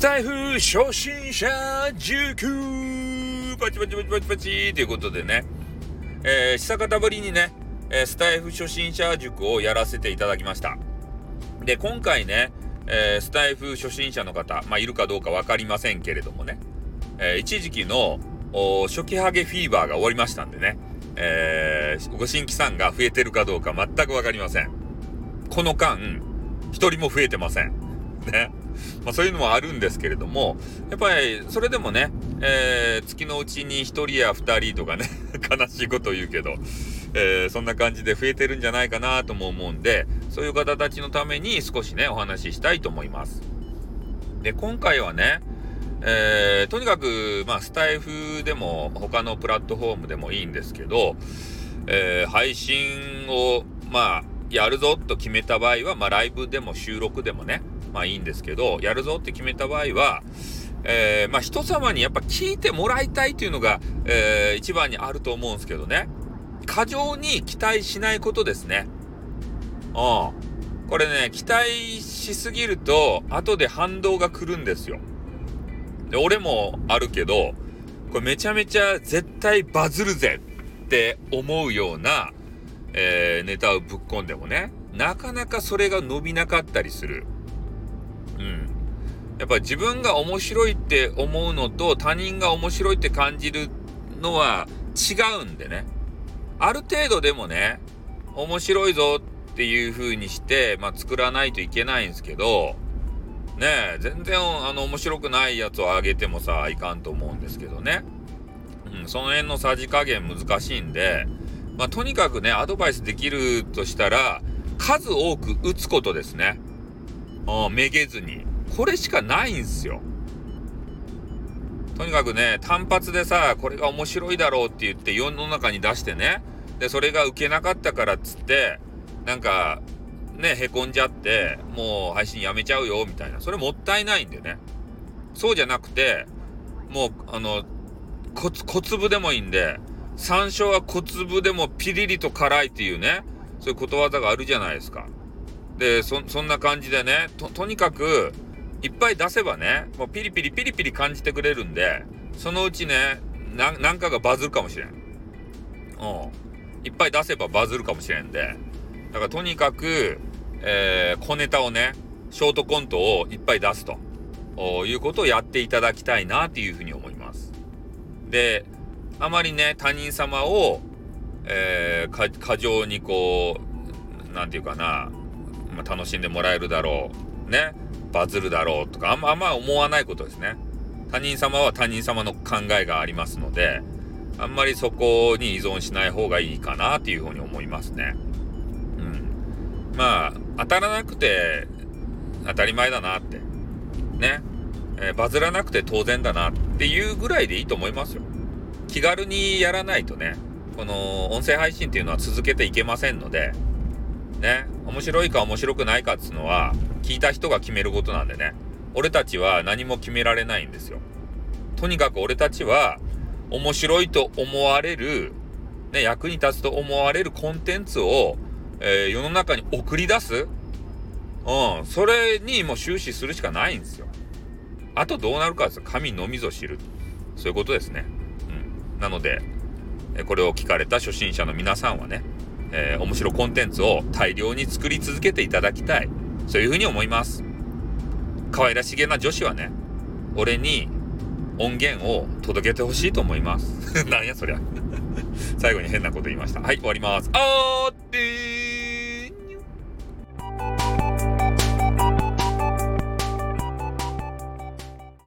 スタイフ初心者塾パチパチパチパチパチということでね、えー、久方ぶりにね、えー、スタイフ初心者塾をやらせていただきました。で、今回ね、えー、スタイフ初心者の方、まあ、いるかどうか分かりませんけれどもね、えー、一時期の初期ハゲフィーバーが終わりましたんでね、えー、ご新規さんが増えてるかどうか全く分かりません。この間、一人も増えてません。ね。まあそういうのもあるんですけれども、やっぱりそれでもね、えー、月のうちに1人や2人とかね、悲しいこと言うけど、えー、そんな感じで増えてるんじゃないかなとも思うんで、そういう方たちのために少しね、お話ししたいと思います。で、今回はね、えー、とにかく、まあ、スタイフでも、他のプラットフォームでもいいんですけど、えー、配信を、まあ、やるぞと決めた場合は、まあ、ライブでも収録でもね、まあいいんですけど、やるぞって決めた場合は、えー、まあ人様にやっぱ聞いてもらいたいというのが、えー、一番にあると思うんですけどね。過剰に期待しないことですね。うん。これね、期待しすぎると、後で反動が来るんですよ。で、俺もあるけど、これめちゃめちゃ絶対バズるぜって思うような、えー、ネタをぶっ込んでもね、なかなかそれが伸びなかったりする。やっぱ自分が面白いって思うのと他人が面白いって感じるのは違うんでね。ある程度でもね、面白いぞっていう風にして、まあ、作らないといけないんですけど、ねえ、全然あの面白くないやつをあげてもさ、いかんと思うんですけどね。うん、その辺のさじ加減難しいんで、まあ、とにかくね、アドバイスできるとしたら、数多く打つことですね。めげずに。これしかないんすよ。とにかくね、単発でさ、これが面白いだろうって言って世の中に出してね、で、それが受けなかったからっつって、なんか、ね、へこんじゃって、もう配信やめちゃうよ、みたいな。それもったいないんでね。そうじゃなくて、もう、あの、小粒でもいいんで、山椒は小粒でもピリリと辛いっていうね、そういうことわざがあるじゃないですか。で、そ、そんな感じでね、と、とにかく、いっぱい出せばね、もうピリピリピリピリ感じてくれるんで、そのうちね、な、んかがバズるかもしれん。うん。いっぱい出せばバズるかもしれんで。だからとにかく、えー、小ネタをね、ショートコントをいっぱい出すということをやっていただきたいなっていうふうに思います。で、あまりね、他人様を、えー、過剰にこう、なんていうかな、まあ、楽しんでもらえるだろう。ね。バズるだろうとか、あんま、あんま思わないことですね。他人様は他人様の考えがありますので、あんまりそこに依存しない方がいいかなっていうふうに思いますね。うん。まあ、当たらなくて当たり前だなって。ね。えー、バズらなくて当然だなっていうぐらいでいいと思いますよ。気軽にやらないとね、この音声配信っていうのは続けていけませんので、ね、面白いか面白くないかっつうのは、聞いた人が決めることなんでね。俺たちは何も決められないんですよ。とにかく俺たちは、面白いと思われる、ね、役に立つと思われるコンテンツを、えー、世の中に送り出す。うん。それにもう終始するしかないんですよ。あとどうなるかですよ。神のみぞ知る。そういうことですね。うん。なので、これを聞かれた初心者の皆さんはね、えー、面白コンテンツを大量に作り続けていただきたい。そういうふうに思います。可愛らしげな女子はね、俺に音源を届けてほしいと思います。なんやそりゃ。最後に変なこと言いました。はい、終わります。あーってー